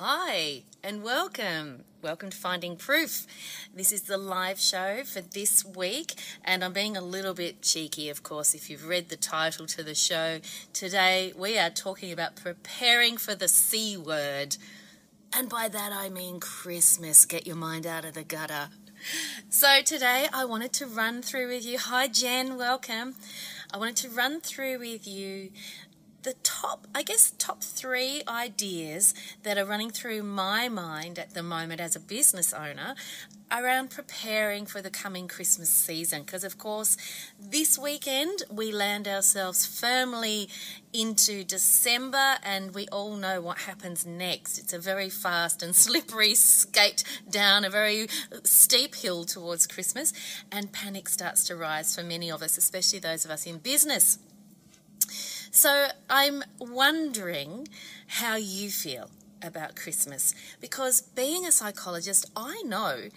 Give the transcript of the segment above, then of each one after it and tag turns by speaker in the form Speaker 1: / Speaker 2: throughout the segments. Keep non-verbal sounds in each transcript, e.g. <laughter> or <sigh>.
Speaker 1: Hi, and welcome. Welcome to Finding Proof. This is the live show for this week, and I'm being a little bit cheeky, of course, if you've read the title to the show. Today, we are talking about preparing for the C word. And by that, I mean Christmas. Get your mind out of the gutter. So, today, I wanted to run through with you. Hi, Jen, welcome. I wanted to run through with you the top, I guess, top three ideas that are running through my mind at the moment as a business owner around preparing for the coming Christmas season. Because, of course, this weekend we land ourselves firmly into December, and we all know what happens next. It's a very fast and <laughs> slippery skate down a very steep hill towards Christmas, and panic starts to rise for many of us, especially those of us in business. So I'm wondering how you feel about Christmas because being a psychologist, I know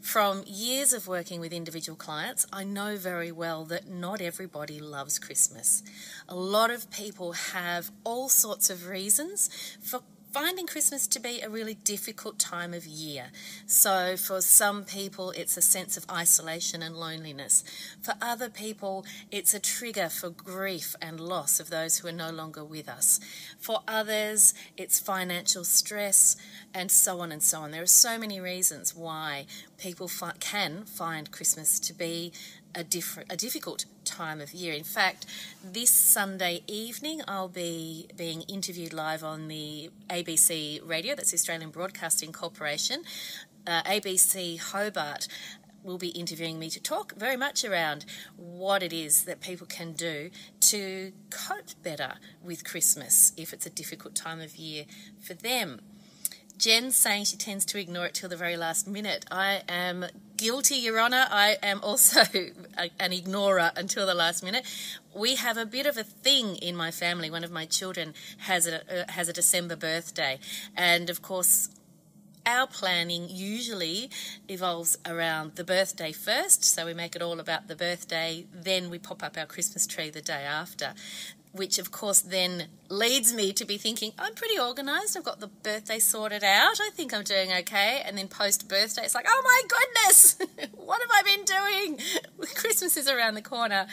Speaker 1: from years of working with individual clients, I know very well that not everybody loves Christmas. A lot of people have all sorts of reasons for finding Christmas to be a really difficult time of year. So, for some people, it's a sense of isolation and loneliness. For other people, it's a trigger for grief and loss of those who are no longer with us. For others, it's financial stress, and so on and so on. There are so many reasons why people fi- can find Christmas to be a different, a difficult time of year. In fact, this Sunday evening, I'll be being interviewed live on the ABC radio, that's the Australian Broadcasting Corporation. Uh, ABC Hobart will be interviewing me to talk very much around what it is that people can do to cope better with Christmas if it's a difficult time of year for them. Jen's saying she tends to ignore it till the very last minute. I am guilty, Your Honour. I am also <laughs> an ignorer until the last minute. We have a bit of a thing in my family. One of my children has a uh, has a December birthday, and of course, our planning usually evolves around the birthday first, so we make it all about the birthday, then we pop up our Christmas tree the day after which of course then leads me to be thinking, I'm pretty organised. I've got the birthday sorted out. I think I'm doing okay. And then post birthday, it's like, oh my goodness, <laughs> what have I been doing? <laughs> Christmas is around the corner.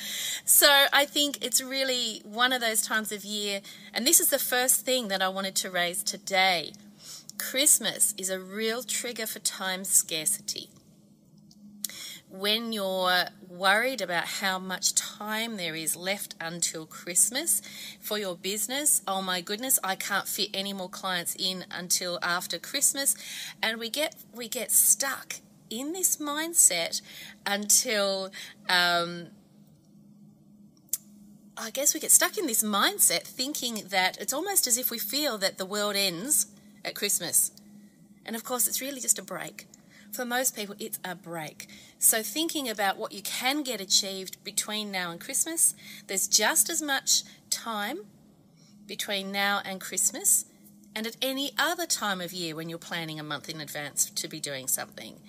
Speaker 1: So I think it's really one of those times of year. And this is the first thing that I wanted to raise today. Christmas is a real trigger for time scarcity when you're worried about how much time there is left until Christmas for your business, oh my goodness, I can't fit any more clients in until after Christmas, and we get we get stuck in this mindset until. Um, I guess we get stuck in this mindset thinking that it's almost as if we feel that the world ends at Christmas. And of course, it's really just a break for most people, it's a break. So, thinking about what you can get achieved between now and Christmas, there's just as much time between now and Christmas and at any other time of year when you're planning a month in advance to be doing something.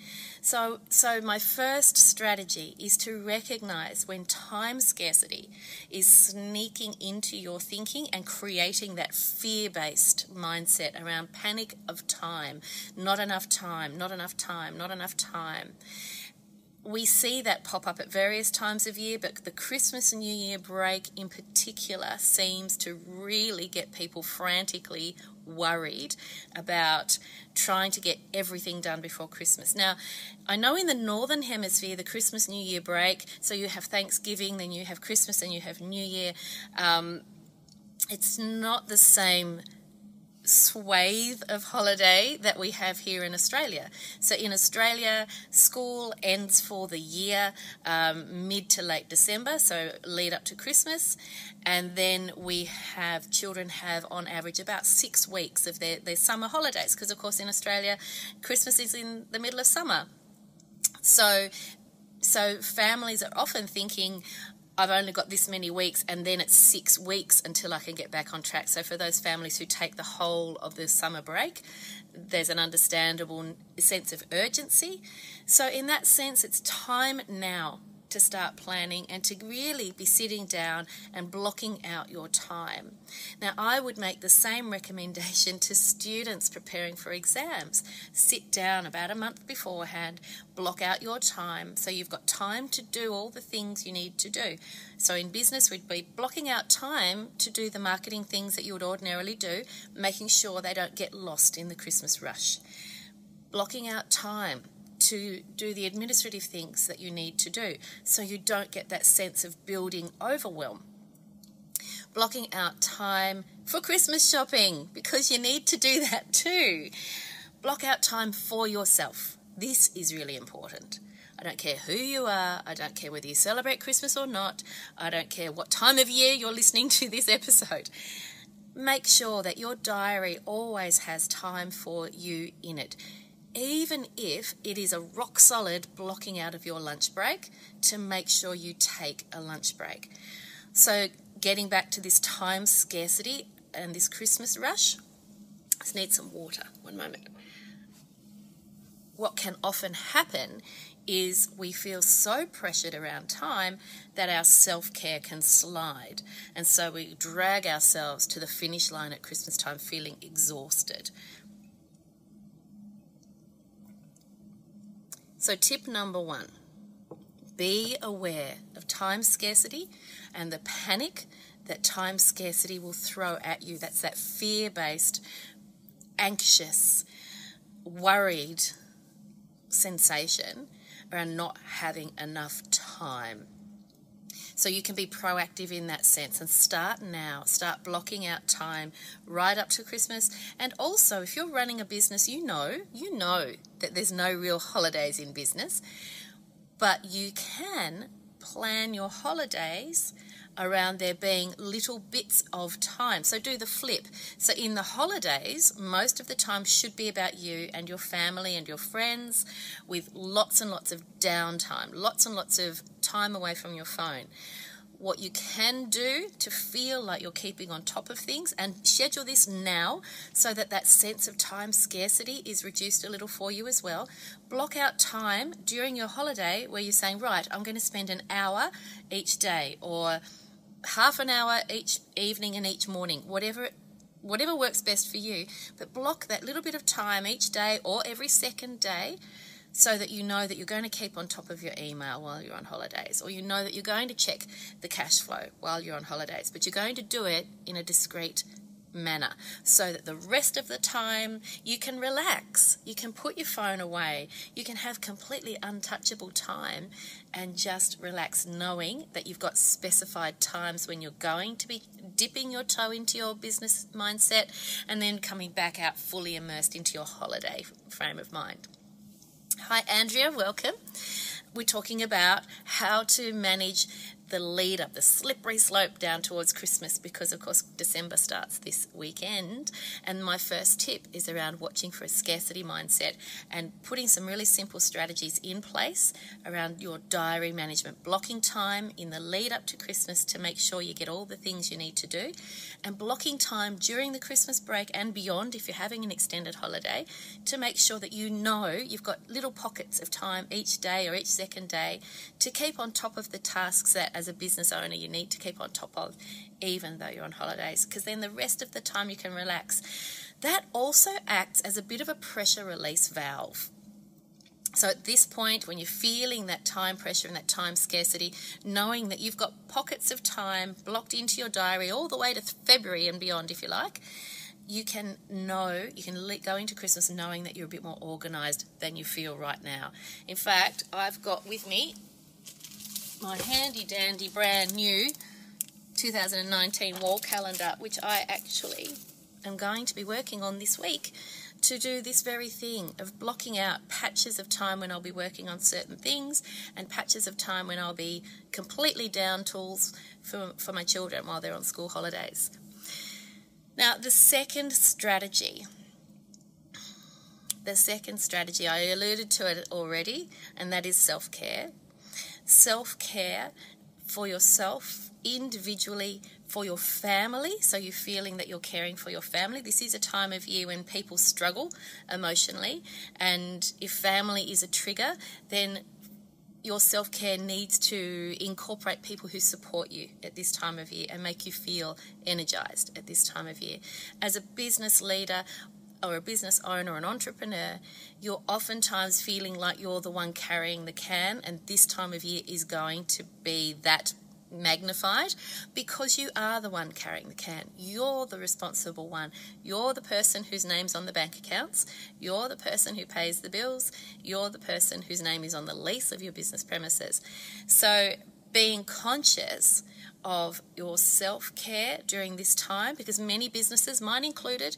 Speaker 1: So, so my first strategy is to recognize when time scarcity is sneaking into your thinking and creating that fear based mindset around panic of time, not enough time, not enough time, not enough time we see that pop up at various times of year, but the Christmas and New Year break in particular seems to really get people frantically worried about trying to get everything done before Christmas. Now, I know in the Northern Hemisphere, the Christmas New Year break, so you have Thanksgiving, then you have Christmas, and you have New Year. Um, it's not the same swathe of holiday that we have here in Australia. So in Australia, school ends for the year um, mid to late December, so lead up to Christmas, and then we have children have on average about six weeks of their, their summer holidays because of course in Australia, Christmas is in the middle of summer. So so families are often thinking, I've only got this many weeks, and then it's six weeks until I can get back on track. So, for those families who take the whole of the summer break, there's an understandable sense of urgency. So, in that sense, it's time now to start planning and to really be sitting down and blocking out your time. Now, I would make the same recommendation to students preparing for exams. Sit down about a month beforehand, block out your time so you've got time to do all the things you need to do. So, in business, we'd be blocking out time to do the marketing things that you would ordinarily do, making sure they don't get lost in the Christmas rush. Blocking out time to do the administrative things that you need to do so you don't get that sense of building overwhelm. Blocking out time for Christmas shopping because you need to do that too. Block out time for yourself. This is really important. I don't care who you are. I don't care whether you celebrate Christmas or not. I don't care what time of year you're listening to this episode. Make sure that your diary always has time for you in it even if it is a rock solid blocking out of your lunch break to make sure you take a lunch break. So, getting back to this time scarcity and this Christmas rush, let's need some water. One moment. What can often happen is we feel so pressured around time that our self care can slide. And so we drag ourselves to the finish line at Christmas time feeling exhausted. So, tip number one be aware of time scarcity and the panic that time scarcity will throw at you. That's that fear based, anxious, worried sensation around not having enough time. So you can be proactive in that sense and start now. Start blocking out time right up to Christmas. And also, if you're running a business, you know, you know that there's no real holidays in business, but you can plan your holidays around there being little bits of time. So do the flip. So in the holidays, most of the time should be about you and your family and your friends with lots and lots of downtime, lots and lots of time away from your phone what you can do to feel like you're keeping on top of things and schedule this now so that that sense of time scarcity is reduced a little for you as well. Block out time during your holiday where you're saying, right, I'm going to spend an hour each day or half an hour each evening and each morning, whatever whatever works best for you, but block that little bit of time each day or every second day so that you know that you're going to keep on top of your email while you're on holidays, or you know that you're going to check the cash flow while you're on holidays, but you're going to do it in a discreet manner so that the rest of the time you can relax. You can put your phone away. You can have completely untouchable time and just relax, knowing that you've got specified times when you're going to be dipping your toe into your business mindset and then coming back out fully immersed into your holiday frame of mind. Hi, Andrea, welcome. We're talking about how to manage the lead up, the slippery slope down towards Christmas because, of course, December starts this weekend. And my first tip is around watching for a scarcity mindset and putting some really simple strategies in place around your diary management, blocking time in the lead up to Christmas to make sure you get all the things you need to do, and blocking time during the Christmas break and beyond if you're having an extended holiday to make sure that you know you've got little pockets of time each day or each second day to keep on top of the tasks that as a business owner you need to keep on top of, even though you're on holidays, because then the rest of the time you can relax. That also acts as a bit of a pressure release valve. So at this point, when you're feeling that time pressure and that time scarcity, knowing that you've got pockets of time blocked into your diary all the way to February and beyond, if you like, you can know, you can go into Christmas knowing that you're a bit more organized than you feel right now. In fact, I've got with me my handy dandy brand new 2019 wall calendar, which I actually am going to be working on this week to do this very thing of blocking out patches of time when I'll be working on certain things and patches of time when I'll be completely down tools for, for my children while they're on school holidays. Now, the second strategy, the second strategy, I alluded to it already, and that is self care self care for yourself individually, for your family. So you're feeling that you're caring for your family. This is a time of year when people struggle emotionally, and if family is a trigger, then your self care needs to incorporate people who support you at this time of year and make you feel energized at this time of year. As a business leader, or a business owner or an entrepreneur, you're oftentimes feeling like you're the one carrying the can, and this time of year is going to be that magnified because you are the one carrying the can. You're the responsible one. You're the person whose name's on the bank accounts. You're the person who pays the bills. You're the person whose name is on the lease of your business premises. So, being conscious of your self care during this time, because many businesses, mine included,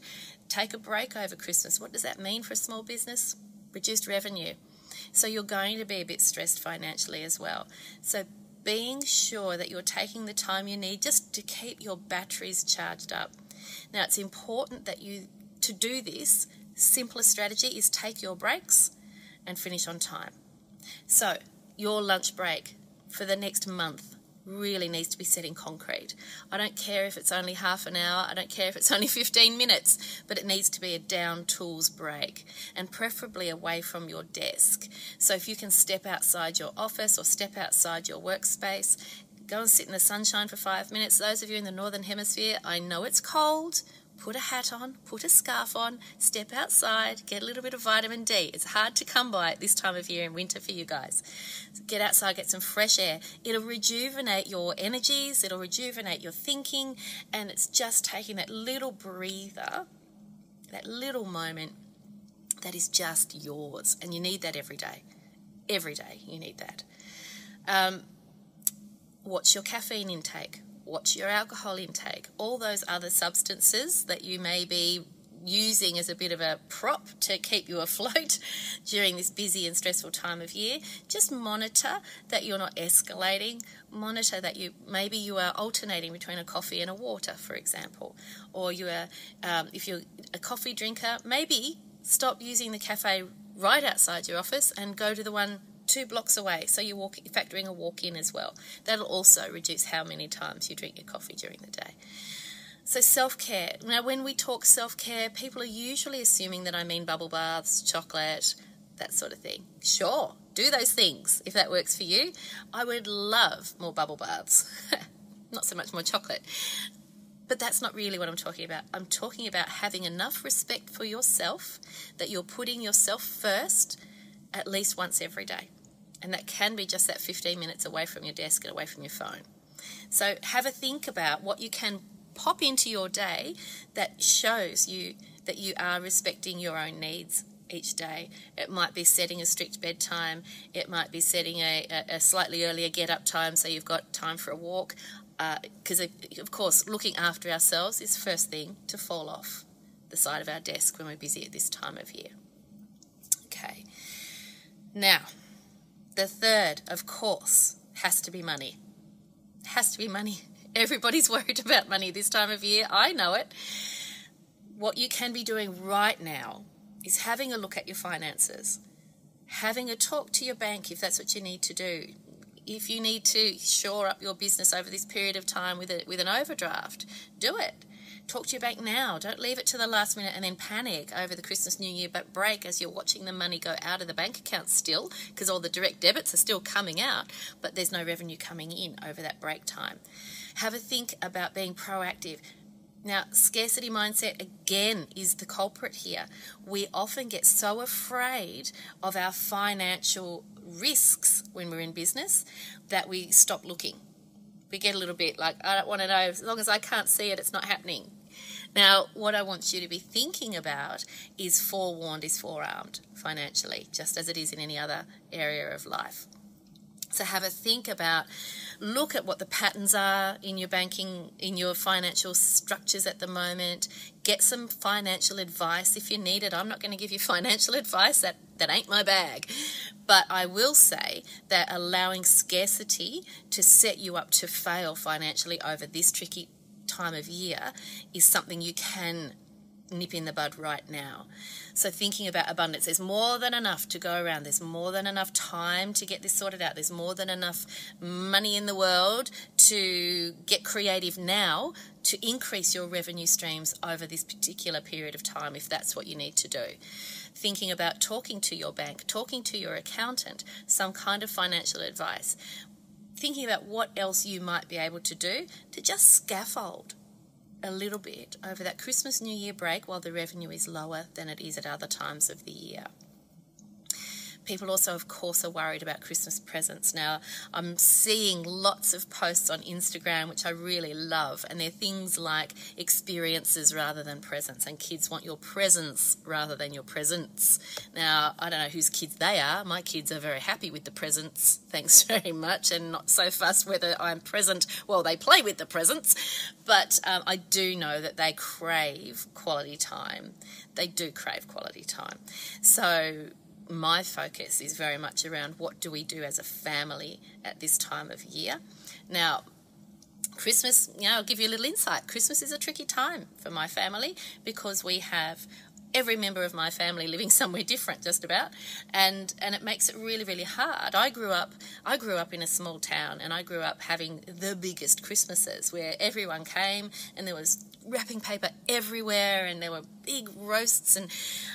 Speaker 1: take a break over Christmas. What does that mean for a small business? Reduced revenue. So you're going to be a bit stressed financially as well. So being sure that you're taking the time you need just to keep your batteries charged up. Now it's important that you to do this, simplest strategy is take your breaks and finish on time. So, your lunch break for the next month really needs to be set in concrete. I don't care if it's only half an hour, I don't care if it's <laughs> only 15 minutes, but it needs to be a down tools break and preferably away from your desk. So if you can step outside your office or step outside your workspace, go and sit in the sunshine for five minutes. Those of you in the Northern Hemisphere, I know it's cold, put a hat on, put a scarf on, step outside, get a little bit of vitamin D. It's hard to come by at this time of year in winter for you guys. Get outside, get some fresh air. It'll rejuvenate your energies, it'll rejuvenate your thinking, and it's just taking that little breather, that little moment that is just yours. And you need that every day. Every day, you need that. Um, what's your caffeine intake? Watch your alcohol intake, all those other substances that you may be using as a bit of a prop to keep you afloat <laughs> during this busy and stressful time of year. Just monitor that you're not escalating. Monitor that you maybe you are alternating between a coffee and a water, for example, or you are um, if you're a coffee drinker, maybe stop using the cafe right outside your office and go to the one two blocks away. So you're walk, factoring a walk in as well. That'll also reduce how many times you drink your coffee during the day. So self care. Now, when we talk self care, people are usually assuming that I mean bubble baths, chocolate, that sort of thing. Sure, do those things if that works for you. I would love more bubble baths, <laughs> not so much more chocolate. But that's not really what I'm talking about. I'm talking about having enough respect for yourself that you're putting yourself first at least once every day. And that can be just that 15 minutes away from your desk and away from your phone. So have a think about what you can pop into your day that shows you that you are respecting your own needs each day. It might be setting a strict bedtime, it might be setting a, a, a slightly earlier get up time so you've got time for a walk. Because, uh, of course, looking after ourselves is first thing to fall off the side of our desk when we're busy at this time of year. Okay. Now, the third, of course, has to be money. Has to be money. <laughs> Everybody's worried about money this time of year. I know it. What you can be doing right now is having a look at your finances, having a talk to your bank if that's what you need to do. If you need to shore up your business over this period of time with a, with an overdraft, do it talk to your bank now. Don't leave it to the last minute and then panic over the Christmas New Year but break as you're watching the money go out of the bank account still because all the direct debits are still coming out, but there's no revenue coming in over that break time. Have a think about being proactive. Now, scarcity mindset again is the culprit here. We often get so afraid of our financial risks when we're in business that we stop looking. We get a little bit like, I don't want to know, as long as I can't see it, it's not happening. Now, what I want you to be thinking about is forewarned is forearmed financially, just as it is in any other area of life. So have a think about, look at what the patterns are in your banking, in your financial structures at the moment. Get some financial advice if you need it. I'm not going to give you <laughs> financial advice, that, that ain't my bag. But I will say that allowing scarcity to set you up to fail financially over this tricky time of year is something you can nip in the bud right now. So, thinking about abundance, there's more than enough to go around. There's more than enough time to get this sorted out. There's more than enough money in the world to get creative now to increase your revenue streams over this particular period of time if that's what you need to do. Thinking about talking to your bank, talking to your accountant, some kind of financial advice. Thinking about what else you might be able to do to just scaffold a little bit over that Christmas New Year break while the revenue is lower than it is at other times of the year. People also, of course, are worried about Christmas presents. Now, I'm seeing lots of posts on Instagram, which I really love, and they're things like experiences rather than presents, and kids want your presents rather than your presents. Now, I don't know whose kids they are. My kids are very happy with the presents, <laughs> thanks very much, and not so fussed whether I'm present. Well, they play with the presents, but um, I do know that they crave quality time. They do crave quality time. So, my focus is very much around what do we do as a family at this time of year. Now, Christmas, you know, I'll give you a little insight. Christmas is a tricky time for my family because we have every member of my family living <laughs> somewhere different just about and and it makes it really really hard i grew up i grew up in a small town and i grew up having the biggest christmases where everyone came and there was wrapping paper everywhere and there were big roasts. And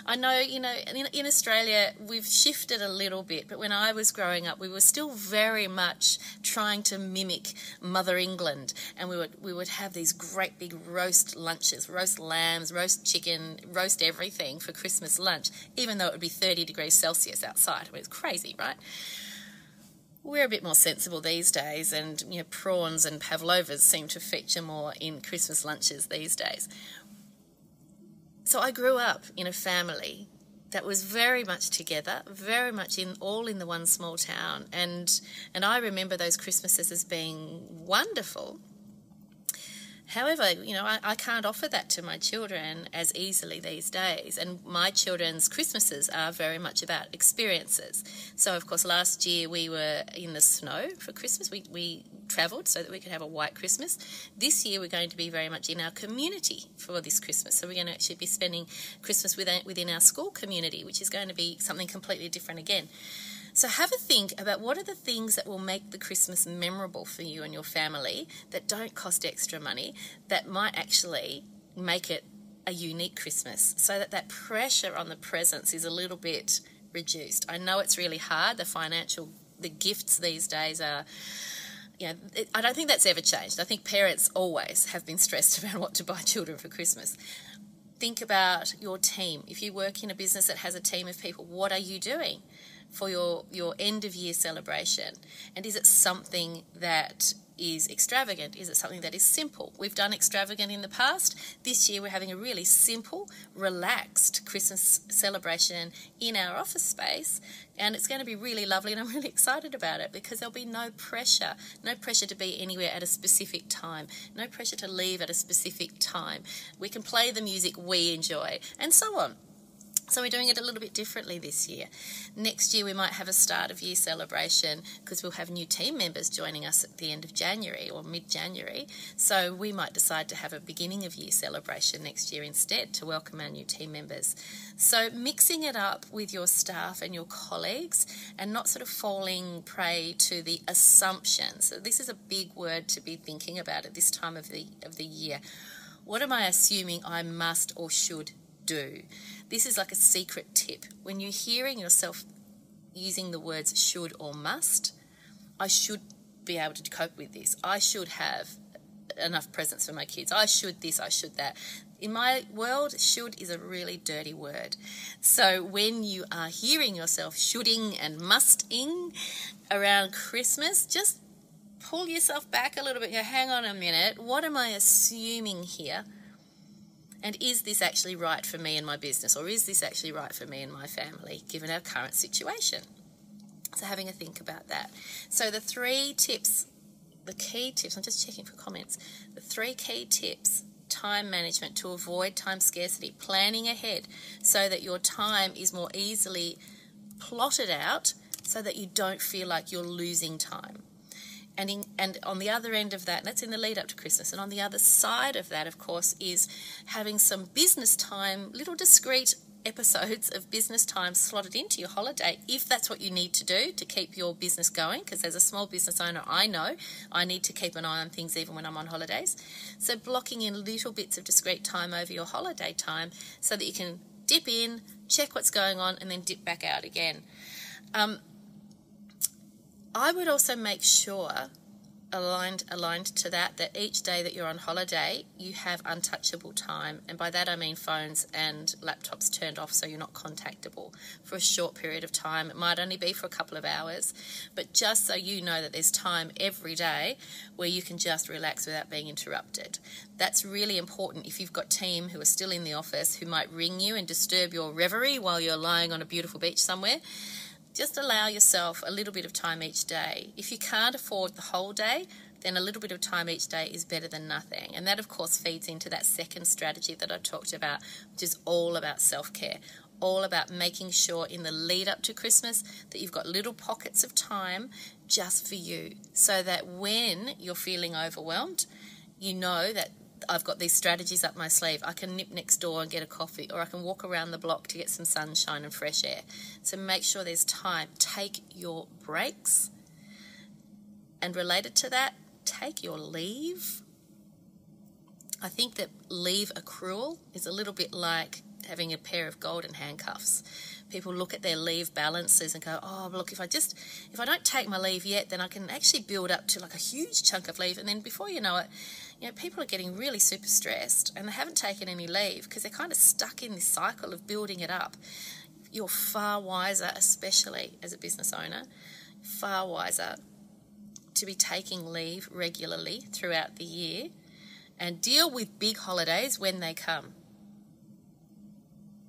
Speaker 1: I know you know in, in, Australia we've shifted a little bit but when I was growing up we were still very much trying to mimic Mother England. And we would we would have these great big roast lunches roast lambs roast chicken roast everything for Christmas lunch even though it would be 30 degrees Celsius outside. I mean, crazy right we're a bit more sensible these days, and you know, prawns and pavlovas seem to feature more in Christmas lunches these days. So I grew up in a family that was very much together, very much in all in the one small town, and and I remember those Christmases as being wonderful. However, you know, I, I, can't offer that to my children as easily these days. And my children's Christmases are very much about experiences. So, of course, last year we were in the snow for Christmas. We, we travelled so that we could have a white Christmas. This year we're going to be very much in our community for this Christmas. So, we're going to actually be spending Christmas within, within our school community, which is going to be something completely different again. So have a think about what are the things that will make the Christmas memorable for you and your family that don't cost extra money, that might actually make it a unique Christmas so that that pressure on the presents is a little bit reduced. I know it's really hard. The financial, the gifts these days are you know, I don't think that's ever changed. I think parents always have been stressed <laughs> about what to buy children for Christmas. Think about your team. If you work in a business that has a team of people, what are you doing? For your, your end of year celebration? And is it something that is extravagant? Is it something that is simple? We've done extravagant in the past. This year we're having a really simple, relaxed Christmas celebration in our office space, and it's going to be really lovely. And I'm <laughs> really excited about it because there'll be no pressure, no pressure to be anywhere at a specific time, no pressure to leave at a specific time. We can play the music we enjoy, and so on. So we're doing it a little bit differently this year. Next year we might have a start of year celebration because we'll have new team members joining us at the end of January or mid January. So we might decide to have a beginning of year celebration next year instead to welcome our new team members. So mixing it up with your staff and your colleagues and not sort of falling prey to the assumptions. So this is a big word to be thinking about at this time of the of the year. What am I assuming I must or should do? This is like a secret tip. When you're hearing yourself using the words should or must, I should be able to cope with this. I should have enough presents for my kids. I should this, I should that. In my world, should is a really dirty word. So when you are hearing yourself shoulding and musting around Christmas, just pull yourself back a little bit. Hang on a minute. What am I assuming here? And is this actually right for me and my business, or is this actually right for me and my family, given our current situation? So, having a think about that. So, the three tips, the key tips, I'm just checking for comments. The three key tips time management to avoid time scarcity, planning ahead so that your time is more easily plotted out so that you don't feel like you're losing time And, in, and on the other end of that, that's in the lead up to Christmas, and on the other side of that, of course, is having some business time, little discreet episodes of business time slotted into your holiday if that's what you need to do to keep your business going. Because as a small business owner, I know I need to keep an eye on things even when I'm on holidays. So, blocking in little bits of discrete time over your holiday time so that you can dip in, check what's going on, and then dip back out again. Um, I would also make sure aligned aligned to that that each day that you're on holiday you have untouchable time. And by that I mean phones and laptops turned off so you're not contactable for a short period of time. It might only be for a couple of hours but just so you know that there's time every day where you can just relax without being interrupted. That's really important if you've got team who are still in the office who might ring you and disturb your reverie while you're lying on a beautiful beach somewhere just allow yourself a little bit of time each day. If you can't afford the whole day, then a little bit of time each day is better than nothing. And that, of course, feeds into that second strategy that I talked about, which is all about self care, all about making sure in the lead up to Christmas that you've got little pockets of time just for you so that when you're feeling overwhelmed, you know that I've got these strategies up my sleeve. I can nip next door and get a coffee, or I can walk around the block to get some sunshine and fresh air. So make sure there's time. Take your breaks. And related to that, take your leave. I think that leave accrual is a little bit like having a pair of golden handcuffs. People look at their leave balances and go, "Oh, look, if I just if I don't take my leave yet, then I can actually build up to like a huge chunk of leave, and then before you know it, you know, people are getting really super stressed and they haven't taken any leave because they're kind of stuck in this cycle of building it up. You're far wiser, especially as a business owner, far wiser to be taking leave regularly throughout the year and deal with big holidays when they come.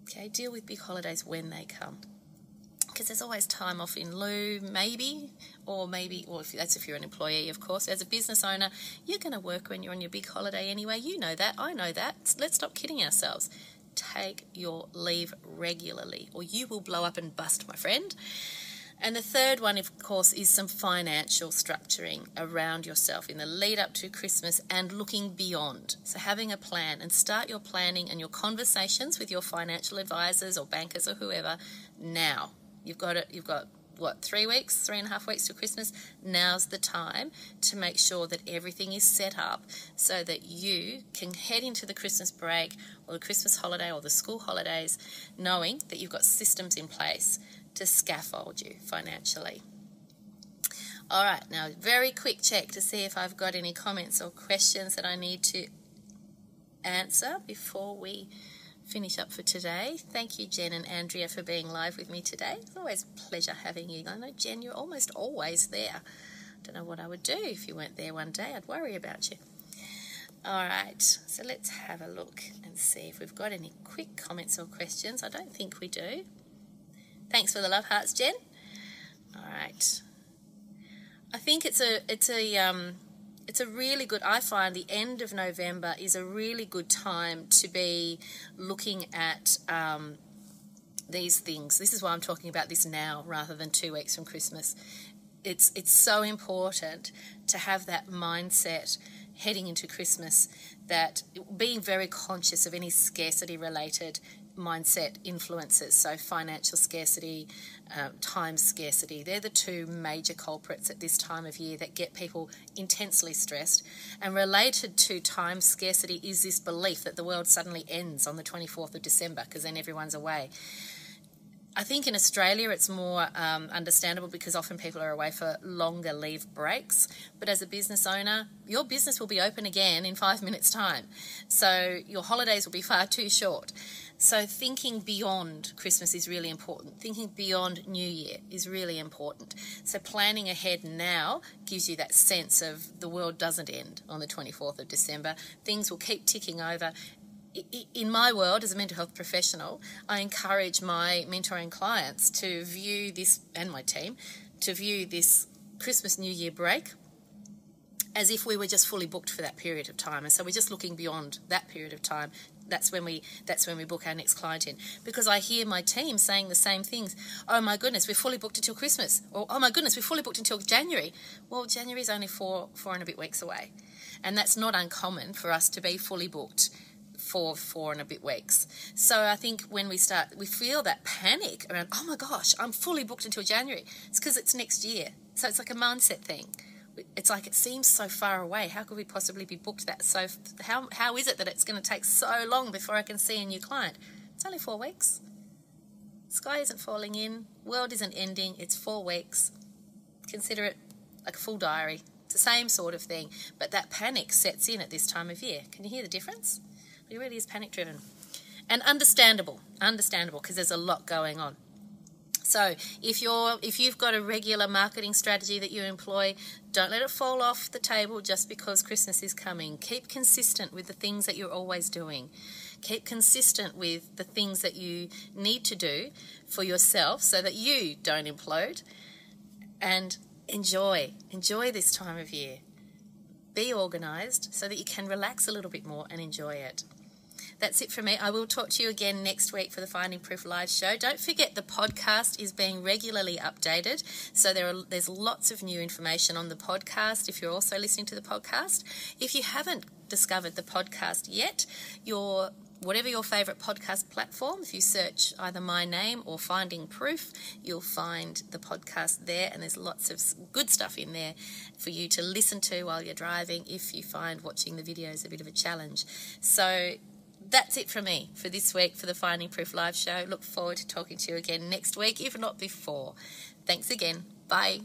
Speaker 1: Okay, deal with big holidays when they come because there's always time off in lieu, maybe, or maybe, or if that's if you're an employee, of course. As a business owner, you're going to work when you're on your big holiday anyway. You know that. I know that. Let's stop kidding ourselves. Take your leave regularly, or you will blow up and bust, my friend. And the third one, of course, is some financial structuring around yourself in the lead up to Christmas and looking beyond. So, having a plan and start your planning and your conversations with your financial advisors or bankers or whoever now. You've got it. You've got what three weeks, three and a half weeks to Christmas. Now's the time to make sure that everything is set up so that you can head into the Christmas break or the Christmas holiday or the school holidays, knowing that you've got systems in place to scaffold you financially. All right, now very quick check to see if I've got any comments or questions that I need to answer before we finish up for today. Thank you, Jen and Andrea, for being live with me today. It's always a pleasure having you. I know, Jen, you're almost always there. I don't know what I would do if you weren't there one day. I'd worry about you. All right, so let's have a look and see if we've got any quick comments or questions. I don't think we do. Thanks for the love hearts, Jen. All right. I think it's a it's a um, it's a really good i find the end of november is a really good time to be looking at um, these things. This is why i'm talking about this now rather than two weeks from christmas. It's it's so important to have that mindset heading into christmas that being very conscious of any scarcity related mindset influences. So, financial scarcity, um, time scarcity, they're the two major culprits at this time of year that get people intensely stressed. And related to time scarcity is this belief that the world suddenly ends on the 24th of December because then everyone's away. I think in Australia it's more um, understandable because often people are away for longer leave breaks. But as a business owner, your business will be open again in five <laughs> minutes' time. So your holidays will be far too short. So, thinking beyond Christmas is really important. Thinking beyond New Year is really important. So, planning ahead now gives you that sense of the world doesn't end on the 24th of December. Things will keep ticking over. In my world, as a mental health professional, I encourage my mentoring clients to view this, and my team, to view this Christmas New Year break as if we were just fully booked for that period of time. And so we're just looking beyond that period of time that's when we that's when we book our next client in because I hear my team saying the same things. Oh my goodness, we're fully booked until Christmas, or oh my goodness, we're fully booked until January. Well, January is only four four and a bit weeks away, and that's not uncommon for us to be fully booked for four and a bit weeks. So I think when we start, we feel that panic around. Oh my gosh, I'm fully booked until January. It's because it's next year. So it's like a mindset thing it's like it seems so far away. How could we possibly be booked that? So how how is it that it's going to take so long before I can see a new client? It's only four weeks. Sky isn't falling in. World isn't ending. It's four weeks. Consider it like a full diary. It's the same sort of thing, but that panic sets in at this time of year. Can you hear the difference? It really is panic driven. And understandable, understandable because there's a lot going on. So if you're if you've got a regular marketing strategy that you employ, don't let it fall off the table just because Christmas is coming. Keep consistent with the things that you're always doing. Keep consistent with the things that you need to do for yourself so that you don't implode. And enjoy. Enjoy this time of year. Be organized so that you can relax a little bit more and enjoy it. That's it for me. I will talk to you again next week for the Finding Proof live show. Don't forget the podcast is being regularly updated. So there are there's lots of new information on the podcast if you're also listening to the podcast. If you haven't discovered the podcast yet, your whatever your favorite podcast platform, if you search either my name or Finding Proof, you'll find the podcast there, and there's lots of good stuff in there for you to listen to while you're driving if you find watching the videos a bit of a challenge. So that's it from me for this week for the Finding Proof Live show. Look forward to talking to you again next week, if not before. Thanks again. Bye.